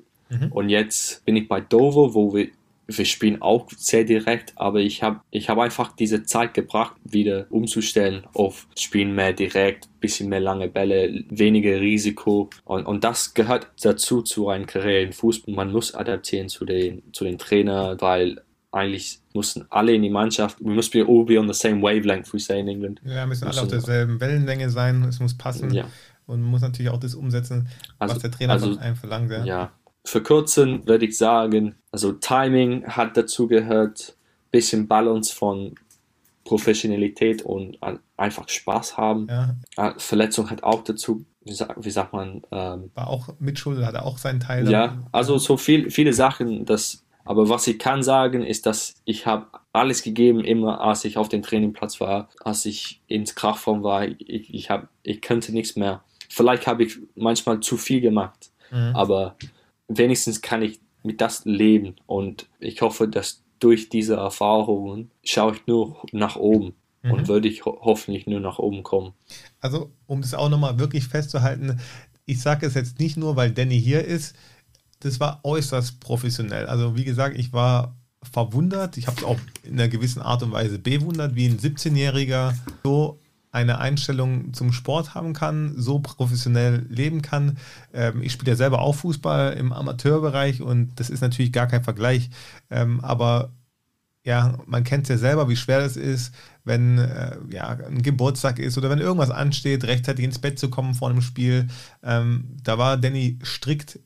Und jetzt bin ich bei Dover, wo wir, wir spielen auch sehr direkt, aber ich habe ich hab einfach diese Zeit gebracht, wieder umzustellen auf Spielen mehr direkt, bisschen mehr lange Bälle, weniger Risiko. Und, und das gehört dazu zu einer Karriere im Fußball. Man muss adaptieren zu den, zu den Trainer, weil eigentlich müssen alle in die Mannschaft, we must be all be on the same wavelength, we say in England. Ja, müssen alle Müssen- auf derselben Wellenlänge sein, es muss passen Ja. und man muss natürlich auch das umsetzen, was Also- der Trainer also- von einem verlangt. Ja. Ja, für kurzen würde ich sagen, also Timing hat dazu gehört, bisschen Balance von Professionalität und einfach Spaß haben. Ja. Äh, Verletzung hat auch dazu, wie, sa- wie sagt man, ähm, War auch Mitschuld, hat er auch seinen Teil. ja, daran. also so viel, viele Sachen, das, aber was ich kann sagen, ist, dass ich habe alles gegeben, immer als ich auf dem Trainingplatz war, als ich ins Kraftform war, ich, ich, hab, ich könnte nichts mehr. Vielleicht habe ich manchmal zu viel gemacht, Mhm. aber wenigstens kann ich mit das leben und ich hoffe, dass durch diese Erfahrungen schaue ich nur nach oben Mhm. und würde ich ho hoffentlich nur nach oben kommen. Also, um das auch nochmal wirklich festzuhalten, ich sage es jetzt nicht nur, weil Danny hier ist, das war äußerst professionell. Also, wie gesagt, ich war verwundert, ich habe es auch in einer gewissen Art und Weise bewundert, wie ein 17-Jähriger so eine Einstellung zum Sport haben kann, so professionell leben kann. Ähm, ich spiele ja selber auch Fußball im Amateurbereich und das ist natürlich gar kein Vergleich. Ähm, aber ja, man kennt es ja selber, wie schwer es ist, wenn äh, ja, ein Geburtstag ist oder wenn irgendwas ansteht, rechtzeitig ins Bett zu kommen vor einem Spiel. Ähm, da war Danny strikt.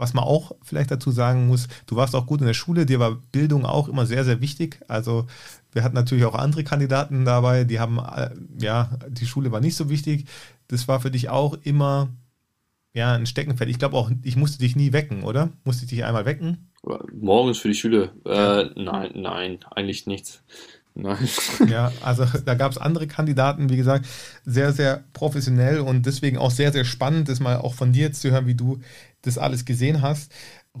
Was man auch vielleicht dazu sagen muss, du warst auch gut in der Schule, dir war Bildung auch immer sehr, sehr wichtig. Also wir hatten natürlich auch andere Kandidaten dabei, die haben, äh, ja, die Schule war nicht so wichtig. Das war für dich auch immer, ja, ein Steckenpferd. Ich glaube auch, ich musste dich nie wecken, oder? Musste ich dich einmal wecken? Morgens für die Schule? Äh, nein, nein, eigentlich nichts. Nein. Ja, also da gab es andere Kandidaten, wie gesagt, sehr, sehr professionell und deswegen auch sehr, sehr spannend, das mal auch von dir jetzt zu hören, wie du das alles gesehen hast.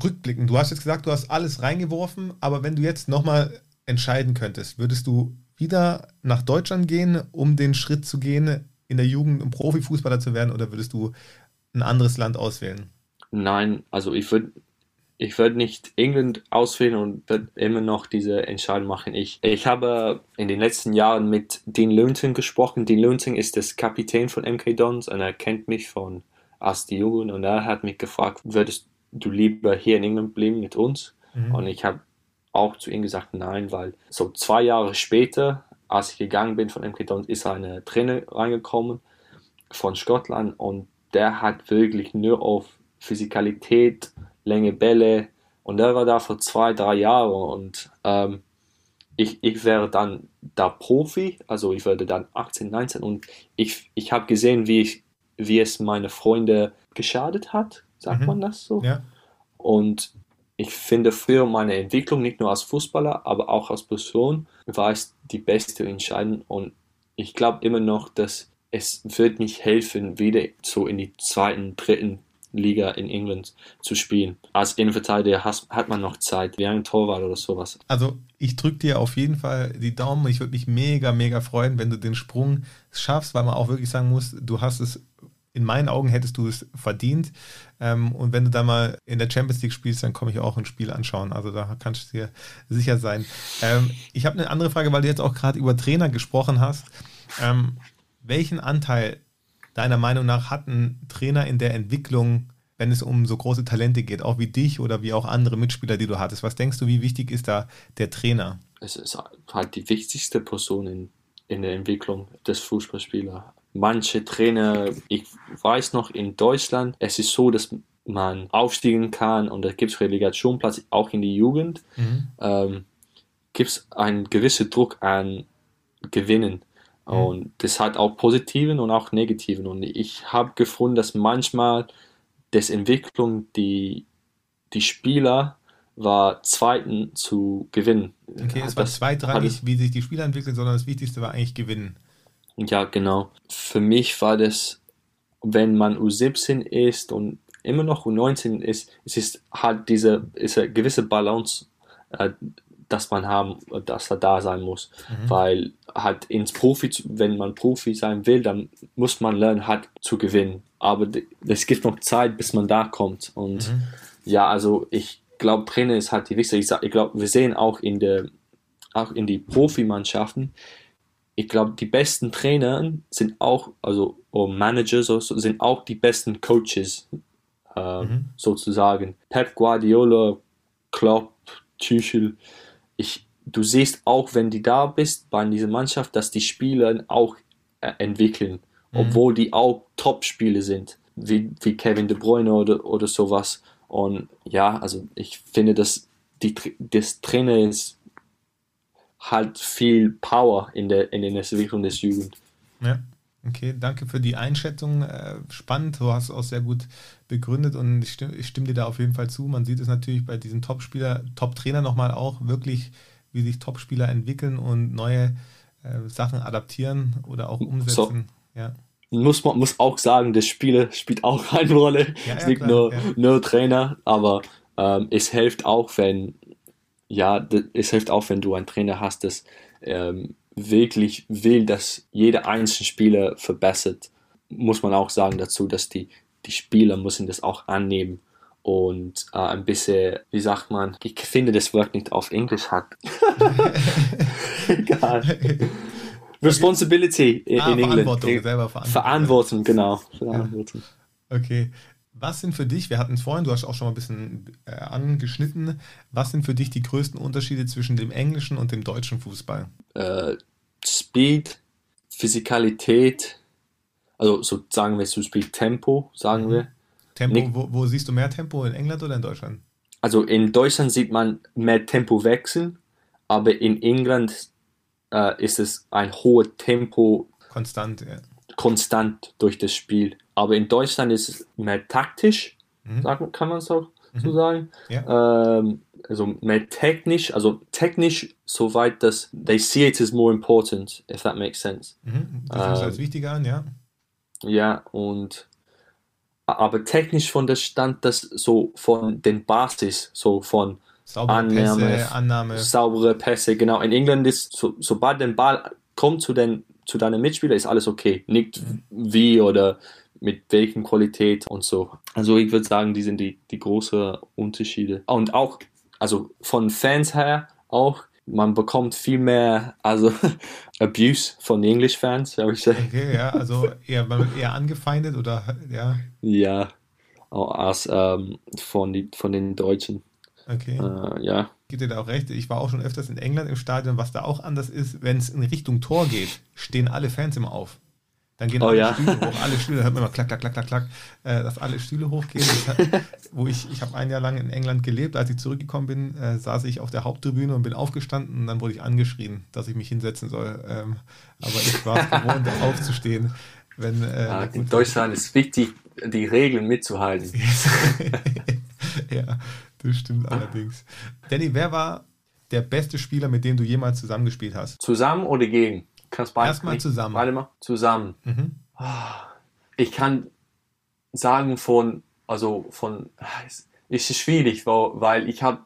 Rückblickend, du hast jetzt gesagt, du hast alles reingeworfen, aber wenn du jetzt nochmal entscheiden könntest, würdest du wieder nach Deutschland gehen, um den Schritt zu gehen, in der Jugend um Profifußballer zu werden, oder würdest du ein anderes Land auswählen? Nein, also ich würde ich würd nicht England auswählen und würde immer noch diese Entscheidung machen. Ich, ich habe in den letzten Jahren mit Dean Lunton gesprochen. Dean Lunton ist das Kapitän von MK Dons und er kennt mich von als die Jugend und er hat mich gefragt, würdest du lieber hier in England bleiben mit uns? Und ich habe auch zu ihm gesagt, nein, weil so zwei Jahre später, als ich gegangen bin von MK Dons, ist eine Trainer reingekommen von Schottland und der hat wirklich nur auf Physikalität, Länge Bälle und der war da für zwei, drei Jahre und ähm, ich, ich wäre dann da Profi, also ich würde dann 18, 19 und ich, ich habe gesehen, wie, ich, wie es meine Freunde geschadet hat, sagt Mhm. man das so? Ja. Und ich finde für meine Entwicklung, nicht nur als Fußballer, aber auch als Person, war es die beste Entscheidung. Und ich glaube immer noch, dass es wird nicht helfen, wieder so in die zweiten, dritten Liga in England zu spielen. Als Innenverteidiger hat man noch Zeit, wie ein Torwart oder sowas. Also ich drücke dir auf jeden Fall die Daumen. Ich würde mich mega, mega freuen, wenn du den Sprung schaffst, weil man auch wirklich sagen muss, du hast es, in meinen Augen hättest du es verdient. Ähm, und wenn du da mal in der Champions League spielst, dann komme ich auch ein Spiel anschauen. Also da kannst du dir sicher sein. Ähm, ich habe eine andere Frage, weil du jetzt auch gerade über Trainer gesprochen hast. Ähm, welchen Anteil deiner Meinung nach hat ein Trainer in der Entwicklung, wenn es um so große Talente geht, auch wie dich oder wie auch andere Mitspieler, die du hattest? Was denkst du, wie wichtig ist da der Trainer? Es ist halt die wichtigste Person in, in der Entwicklung des Fußballspielers. Manche Trainer, ich weiß noch in Deutschland, es ist so, dass man aufstiegen kann und da gibt es Relegationplatz, auch in die Jugend, ähm, gibt es einen gewissen Druck an Gewinnen. Und das hat auch positiven und auch negativen. Und ich habe gefunden, dass manchmal das Entwicklung die, die Spieler war zweiten zu gewinnen. Okay, es war zweitrangig, wie sich die Spieler entwickeln, sondern das Wichtigste war eigentlich gewinnen. Ja, genau. Für mich war das, wenn man U17 ist und immer noch U19 ist, es ist halt diese ist eine gewisse Balance, äh, dass man haben, dass er da sein muss. Weil halt ins Profi, wenn man Profi sein will, dann muss man lernen, halt zu gewinnen. Aber es gibt noch Zeit, bis man da kommt. Und ja, also ich glaube, Trainer ist halt die wichtigste. Ich, ich glaube, wir sehen auch in der, auch in die Profimannschaften, ich glaube, die besten Trainer sind auch, also oder Managers oder so, sind auch die besten Coaches, ähm, sozusagen. Pep Guardiola, Klopp, Tuchel. Ich, du siehst auch, wenn die da bist bei dieser Mannschaft, dass die Spieler auch äh, entwickeln, obwohl die auch Top-Spieler sind, wie, wie Kevin De Bruyne oder, oder sowas. Und ja, also ich finde, dass die, das Trainer ist halt viel Power in der, in der Entwicklung des Jugend. Ja. Okay, danke für die Einschätzung. Äh, spannend, du hast es auch sehr gut begründet und ich stimme, ich stimme dir da auf jeden Fall zu. Man sieht es natürlich bei diesen Top-Spieler, Top-Trainer nochmal auch wirklich, wie sich Top-Spieler entwickeln und neue äh, Sachen adaptieren oder auch umsetzen. Ja. Muss man muss auch sagen, das Spieler spielt auch eine Rolle. Ja, es ja, nicht klar, nur, nur Trainer, aber ähm, es hilft auch, wenn ja, es hilft auch, wenn du einen Trainer hast, das ähm, wirklich will, dass jeder einzelne Spieler verbessert. Muss man auch sagen dazu, dass die, die Spieler müssen das auch annehmen und äh, ein bisschen, wie sagt man, ich finde das Wort nicht auf Englisch hat. Egal. Responsibility in, Ah, in England. Verantwortung, selber Verantwortung. Verantwortung, genau. Verantwortung. Okay. Was sind für dich, wir hatten es vorhin, du hast auch schon mal ein bisschen äh, angeschnitten, was sind für dich die größten Unterschiede zwischen dem englischen und dem deutschen Fußball? Äh, Speed, Physikalität, also so sagen wir zum Beispiel Tempo, sagen Mhm. wir. Tempo, Nick- wo, wo siehst du mehr Tempo, in England oder in Deutschland? Also in Deutschland sieht man mehr Tempo wechseln, aber in England äh, ist es ein hohes Tempo Konstant, ja. konstant durch das Spiel. Aber in Deutschland ist es mehr taktisch, Mhm. sagen, kann man es auch so sagen. Ja. Ähm, also mehr technisch, also technisch, soweit dass they see it as more important, if that makes sense. Mhm. Das siehst du als Ähm, wichtiger an, ja. Ja, und aber technisch von der Stand, das so von den Basis, so von Saubere Annahme, Pässe, Annahme. saubere Pässe, genau. In England ist, so, sobald der Ball kommt zu, den, zu deinem Mitspieler, ist alles okay. Nicht wie oder mit welchen Qualität und so. Also ich würde sagen, die sind die, die großen Unterschiede. Und auch, also von Fans her auch, man bekommt viel mehr, also Abuse von English-Fans, würde ich sagen. Okay, ja, also eher, man wird eher angefeindet oder ja, Ja, als ähm, von, die, von den Deutschen. okay. Äh, ja, Gibt dir da auch recht. Ich war auch schon öfters in England im Stadion, was da auch anders ist, wenn es in Richtung Tor geht, stehen alle Fans immer auf. Dann gehen Oh alle ja. Stühle hoch, alle Stühle, da hört man immer klack, klack, klack, klack, klack, äh, dass alle Stühle hochgehen. Hat, wo ich, ich habe ein Jahr lang in England gelebt, als ich zurückgekommen bin, äh, saß ich auf der Haupttribüne und bin aufgestanden und dann wurde ich angeschrien, dass ich mich hinsetzen soll. Ähm, aber ich war es gewohnt, aufzustehen. Wenn, äh, Ja, in Deutschland ist wichtig, die Regeln mitzuhalten. ja, das stimmt allerdings. Danny, wer war der beste Spieler, mit dem du jemals zusammengespielt hast? Zusammen oder gegen? Kannst beide Erstmal nicht? zusammen. Beide mal? Zusammen. Mhm. Ich kann sagen von, also von, es ist schwierig, weil, weil ich habe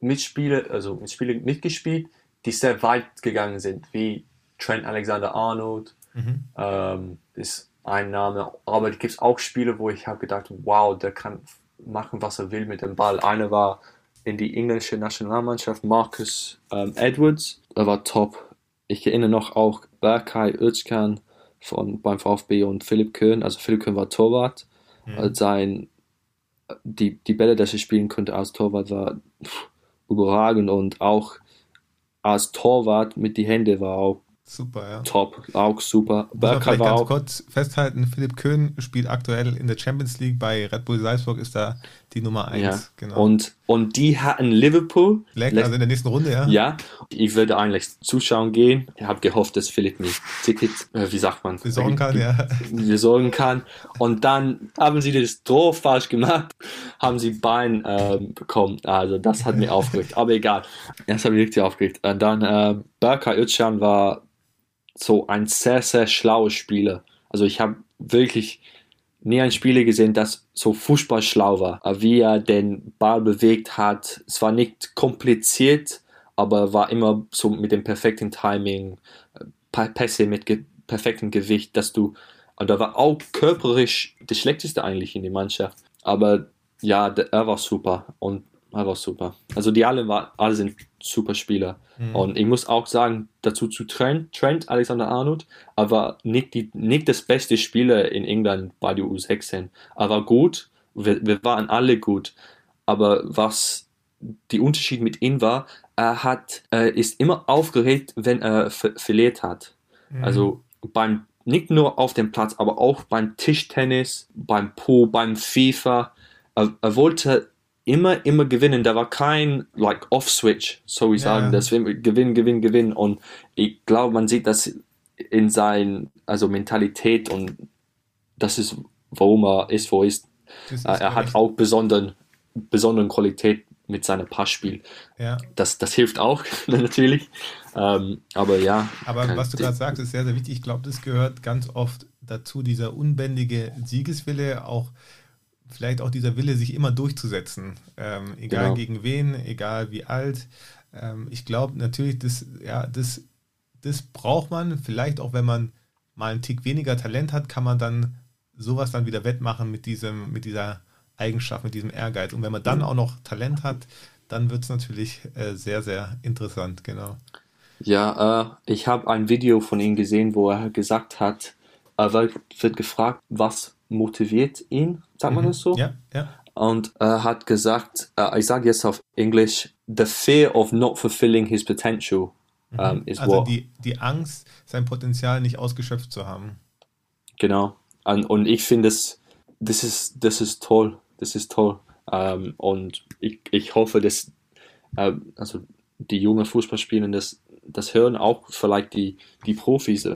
Mitspieler, also Mitspieler mitgespielt, die sehr weit gegangen sind, wie Trent Alexander-Arnold, Mhm. ähm, ist ein Name. Aber es gibt auch Spiele, wo ich habe gedacht, wow, der kann machen, was er will mit dem Ball. Einer war in die englische Nationalmannschaft, Marcus ähm, Edwards, er war top. Ich erinnere noch auch Berkay Özcan von, beim VfB und Philipp Köhn. Also Philipp Köhn war Torwart. Also sein, die, die Bälle, die er spielen konnte als Torwart, war pff, überragend und auch als Torwart mit die Hände war auch Super, ja. top, auch super. Muss man Berker vielleicht war ganz auch, kurz festhalten, Philipp Köhn spielt aktuell in der Champions League bei Red Bull Salzburg, ist da die Nummer 1. ja. Genau. Und, und die hatten Liverpool. Leck, also in der nächsten Runde, ja? Ja, ich würde eigentlich zuschauen gehen. Ich habe gehofft, dass Philipp mir Tickets, äh, wie sagt man, Besorgen kann, ja. besorgen kann. Und dann haben sie das Tor falsch gemacht, haben sie Bein ähm, bekommen. Also das hat mich aufgeregt. Aber egal, das hat mich richtig aufgeregt. Und dann ähm, Berkay Özcan war so ein sehr, sehr schlauer Spieler. Also ich habe wirklich nie einen Spieler gesehen, das so Fußball schlau war. Wie er den Ball bewegt hat. Es war nicht kompliziert, aber war immer so mit dem perfekten Timing, äh, Pässe mit ge perfektem Gewicht, dass du. Und er war auch körperlich der schlechteste eigentlich in der Mannschaft. Aber ja, er war super und er war super. Also die alle, war, alle sind super Spieler. Und ich muss auch sagen, dazu zu Trent, Trent Alexander-Arnold, er war nicht, die, nicht das beste Spieler in England bei der U16. Er war gut, wir, wir waren alle gut. Aber was die Unterschied mit ihm war, er hat, er ist immer aufgeregt, wenn er ver verliert hat. Also beim, nicht nur auf dem Platz, aber auch beim Tischtennis, beim Po, beim FIFA. Er, er wollte immer, immer gewinnen. Da war kein like Off-Switch, so ich Ja. sagen, das wir gewinnen, gewinnen, gewinnen. Und ich glaube, man sieht das in sein, also Mentalität und das ist, warum er ist, wo er ist. Ist Er, er hat auch besonderen, besonderen Qualität mit seinem Passspiel. Ja. Das, das hilft auch natürlich. Ähm, aber ja. Aber was du gerade sagst, ist sehr, sehr wichtig. Ich glaube, das gehört ganz oft dazu, dieser unbändige Siegeswille, auch vielleicht auch dieser Wille, sich immer durchzusetzen. Ähm, egal Genau. gegen wen, egal wie alt. Ähm, ich glaube natürlich, das, ja, das, das braucht man. Vielleicht auch, wenn man mal einen Tick weniger Talent hat, kann man dann sowas dann wieder wettmachen mit diesem, mit dieser Eigenschaft, mit diesem Ehrgeiz. Und wenn man dann auch noch Talent hat, dann wird es natürlich äh, sehr, sehr interessant, genau. Ja, äh, ich habe ein Video von ihm gesehen, wo er gesagt hat, er wird, wird gefragt, was motiviert ihn, sagt man das so? Mhm. Ja, ja. Und er hat gesagt, äh, ich sage jetzt auf Englisch, the fear of not fulfilling his potential um, is Also what. die, die Angst, sein Potenzial nicht ausgeschöpft zu haben. Genau. Und, und ich finde es, das ist, das ist toll. Das ist toll. Ähm, und ich, ich hoffe, dass äh, also die jungen Fußballspieler das, das hören auch vielleicht die, die Profis.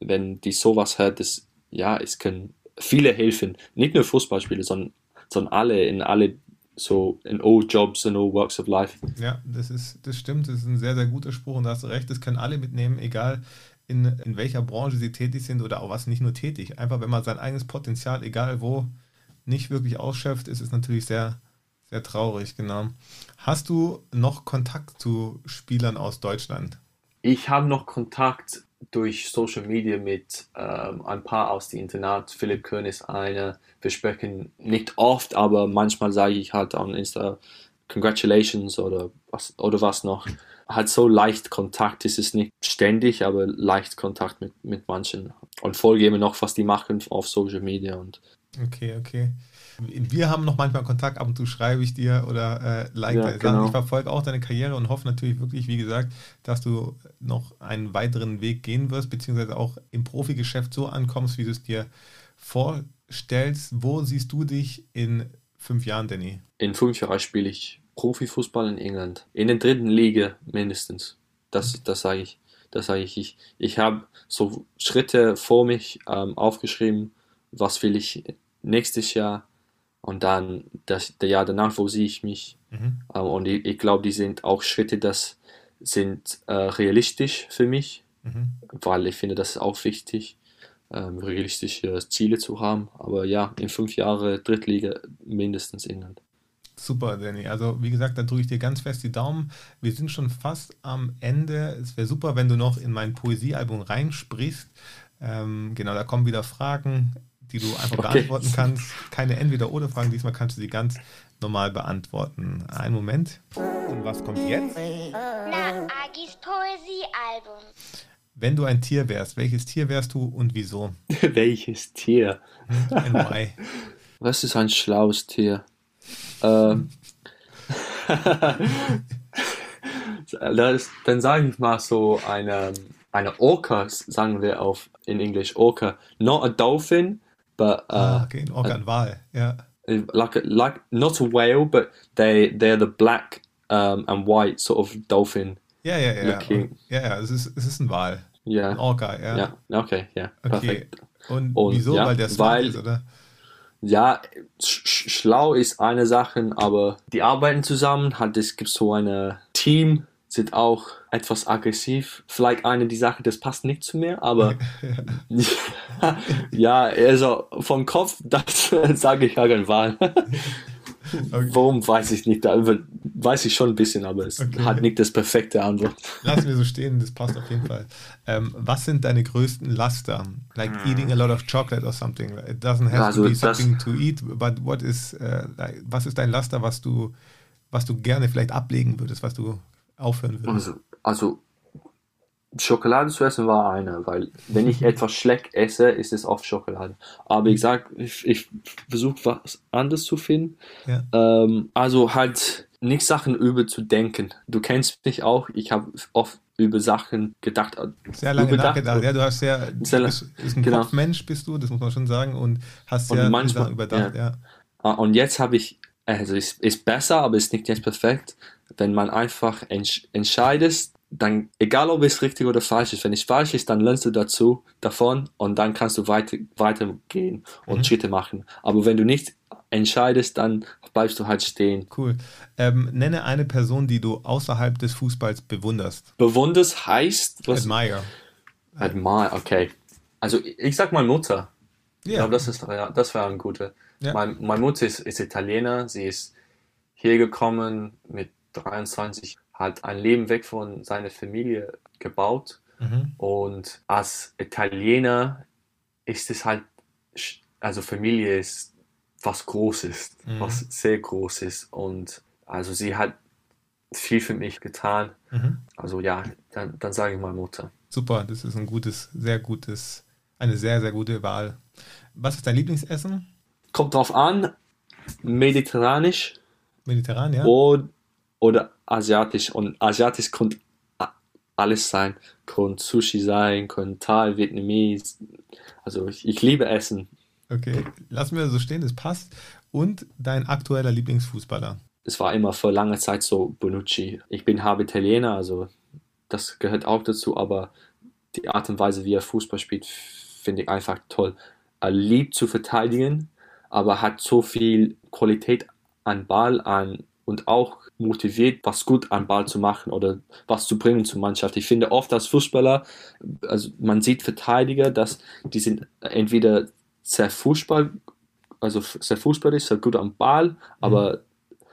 Wenn die sowas hört, das, ja, es können viele helfen. Nicht nur Fußballspieler, sondern, sondern alle in alle so in all jobs and all works of life. Ja, das ist, das stimmt, das ist ein sehr, sehr guter Spruch und da hast du recht, das können alle mitnehmen, egal in, in welcher Branche sie tätig sind oder auch was nicht nur tätig. Einfach, wenn man sein eigenes Potenzial, egal wo, nicht wirklich ausschöpft, ist es natürlich sehr, sehr traurig, genau. Hast du noch Kontakt zu Spielern aus Deutschland? Ich habe noch Kontakt durch Social Media mit ähm, ein paar aus dem Internat. Philipp Köhn ist einer. Wir sprechen nicht oft, aber manchmal sage ich halt an Insta Congratulations oder was, oder was noch. Hat so leicht Kontakt, es ist nicht ständig, aber leicht Kontakt mit, mit manchen. Und folge immer noch, was die machen auf Social Media. Und Okay, okay. Wir haben noch manchmal Kontakt, ab und zu schreibe ich dir oder äh, like Ja, deine Sachen. genau. Ich verfolge auch deine Karriere und hoffe natürlich wirklich, wie gesagt, dass du noch einen weiteren Weg gehen wirst, beziehungsweise auch im Profigeschäft so ankommst, wie du es dir vorstellst. Wo siehst du dich in fünf Jahren, Danny? in fünf Jahren spiele ich Profifußball in England. In der dritten Liga mindestens. Das, das sage ich. Das sage ich. Ich, ich habe so Schritte vor mich ähm, aufgeschrieben, was will ich nächstes Jahr und dann das, der Jahr danach, wo sehe ich mich. Mhm. Ähm, und ich, ich glaube, die sind auch Schritte, das sind äh, realistisch für mich, Mhm. weil ich finde, das ist auch wichtig, ähm, realistische Ziele zu haben. Aber ja, in fünf Jahren Drittliga mindestens England. Super, Danny. Also, wie gesagt, da drücke ich dir ganz fest die Daumen. Wir sind schon fast am Ende. Es wäre super, wenn du noch in mein Poesiealbum reinsprichst. Ähm, genau, da kommen wieder Fragen, die du einfach Okay. beantworten kannst. Keine Entweder-Oder-Fragen. Diesmal kannst du sie ganz normal beantworten. Einen Moment. Und was kommt jetzt? Na, Agis Poesiealbum. Wenn du ein Tier wärst, welches Tier wärst du und wieso? Welches Tier? And why? Was ist ein schlaues Tier? Ähm, das, dann sage ich mal so eine, eine Orca, sagen wir auf in English, Orca, not a dolphin, but uh, ah, okay, ein Organ, Wal, ja. like a, like not a whale, but they they're the black um, and white sort of dolphin. Ja, ja, ja. Looking. Ja, ja, es ist, es ist ein Wal. Yeah. Ein Orca, ja. Ja, okay, ja, Okay. perfekt. Und, Und, wieso? ja, weil der smart weil- ist, oder? Ja, sch sch- schlau ist eine Sache, aber die arbeiten zusammen, hat es gibt so eine Team, sind auch etwas aggressiv. Vielleicht eine die Sache, das passt nicht zu mir, aber ja, also vom Kopf, das sage ich irgendwann. Okay. Warum weiß ich nicht, da weiß ich schon ein bisschen, aber es Okay. hat nicht das perfekte Antwort. Lassen wir so stehen, das passt auf jeden Fall. Ähm, was sind deine größten Laster? Like eating a lot of chocolate or something. It doesn't have Also to be something to eat, but what is, like, was ist dein Laster, was du, was du gerne vielleicht ablegen würdest, was du aufhören würdest? Also, also Schokolade zu essen war einer, weil wenn ich etwas schlecht esse, ist es oft Schokolade. Aber ich sag, ich, ich versuche was anderes zu finden. Ja. Ähm, also halt nicht Sachen über zu denken. Du kennst mich auch, ich habe oft über Sachen gedacht. Sehr lange nachgedacht. Ja, du hast sehr, Sehr lang- bist, bist ein genau. Kopfmensch, bist du, das muss man schon sagen, und hast Und manchmal- Sachen überdacht, ja. Ah, Und jetzt habe ich, also es ist besser, aber es ist nicht jetzt perfekt, wenn man einfach entsch entscheidet, dann, egal ob es richtig oder falsch ist, wenn es falsch ist, dann lernst du dazu, davon und dann kannst du weiter, weitergehen und Schritte machen. Aber wenn du nicht entscheidest, dann bleibst du halt stehen. Cool. Ähm, nenne eine Person, die du außerhalb des Fußballs bewunderst. Bewunders heißt, was? Admire. Admire, okay. Also ich ich sag mal Mutter. Ich Ja. glaube, das ist ja, das wäre ein guter. Ja. Mein, meine Mutter ist, ist Italiener. Sie ist hier gekommen mit 23, hat ein Leben weg von seiner Familie gebaut. Mhm. Und als Italiener ist es halt, also Familie ist was Großes, Mhm. was sehr Großes. Und also sie hat viel für mich getan. Mhm. Also ja, dann, dann sage ich mal Mutter. Super, das ist ein gutes, sehr gutes, eine sehr, sehr gute Wahl. Was ist dein Lieblingsessen? Kommt drauf an, mediterranisch Mediterran, ja? oder, oder asiatisch. Und asiatisch kann a- alles sein. Kann Sushi sein, kann Thai, Vietnamese. Also ich, ich liebe Essen. Okay, lassen wir so stehen, das passt. Und dein aktueller Lieblingsfußballer? Es war immer für lange Zeit so Bonucci. Ich bin halb Italiener, also das gehört auch dazu, aber die Art und Weise, wie er Fußball spielt, finde ich einfach toll. Er liebt zu verteidigen, aber hat so viel Qualität an Ball an und auch motiviert, was gut an Ball zu machen oder was zu bringen zur Mannschaft. Ich finde oft als Fußballer, also man sieht Verteidiger, dass die sind entweder sehr Fußball, also sehr fußballisch, sehr gut am Ball, aber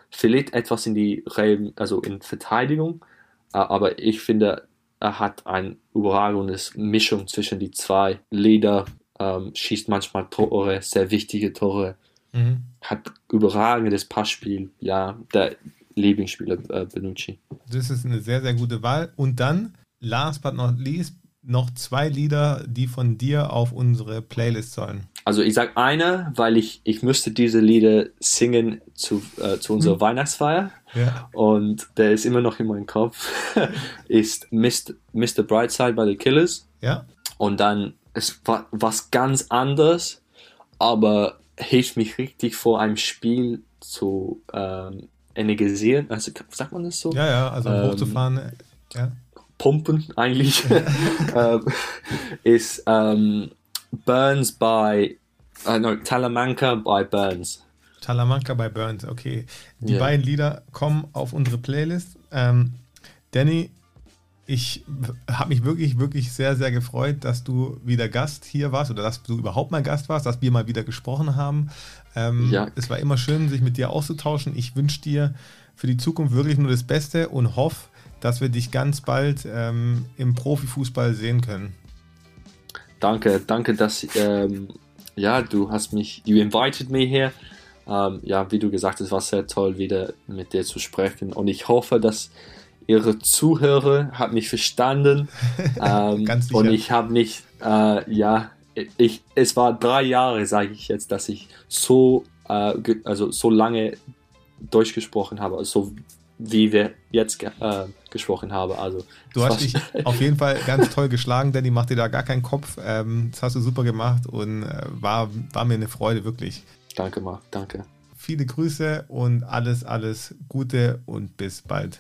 verliert etwas in die Reihen, also in Verteidigung. Äh, Aber ich finde, er hat ein überragendes Mischung zwischen die zwei. Leder ähm, schießt manchmal Tore, sehr wichtige Tore, Mhm. hat überragendes Passspiel. Ja, der Lieblingsspieler äh, Benucci. Das ist eine sehr, sehr gute Wahl. Und dann, last but not least, noch zwei Lieder, die von dir auf unsere Playlist sollen. Also ich sag eine, weil ich, ich müsste diese Lieder singen zu, äh, zu unserer Weihnachtsfeier. Ja. Und der ist immer noch in meinem Kopf. ist Mr. Mr. Brightside bei The Killers. Ja. Und dann ist wa- was ganz anderes, aber hilft mich richtig vor einem Spiel zu ähm, energisieren. Also sagt man das so? Ja, ja, also Ähm, hochzufahren. Ja. Pumpen eigentlich. ähm, ist ähm, Burns by äh, no, Talamanca by Burns. Talamanca bei Burns, okay. Die Ja. beiden Lieder kommen auf unsere Playlist. Ähm, Danny, ich habe mich wirklich, wirklich sehr, sehr gefreut, dass du wieder Gast hier warst oder dass du überhaupt mal Gast warst, dass wir mal wieder gesprochen haben. Ähm, Ja. Es war immer schön, sich mit dir auszutauschen. Ich wünsche dir für die Zukunft wirklich nur das Beste und hoffe, dass wir dich ganz bald ähm, im Profifußball sehen können. Danke, danke, dass ähm, ja, du hast mich, you invited me here. Ähm, ja, wie du gesagt hast, war sehr toll, wieder mit dir zu sprechen. Und ich hoffe, dass ihre Zuhörer hat mich verstanden. ähm, Ganz sicher. und ich habe nicht, äh, ja, ich, es war drei Jahre, sage ich jetzt, dass ich so, äh, also so lange durchgesprochen habe, also so wie wir jetzt äh, gesprochen haben. Also, Du hast dich auf jeden Fall ganz toll geschlagen, Danny. Mach dir da gar keinen Kopf. Ähm, das hast du super gemacht und äh, war, war mir eine Freude, wirklich. Danke, Marc, danke. Viele Grüße und alles, alles Gute und bis bald.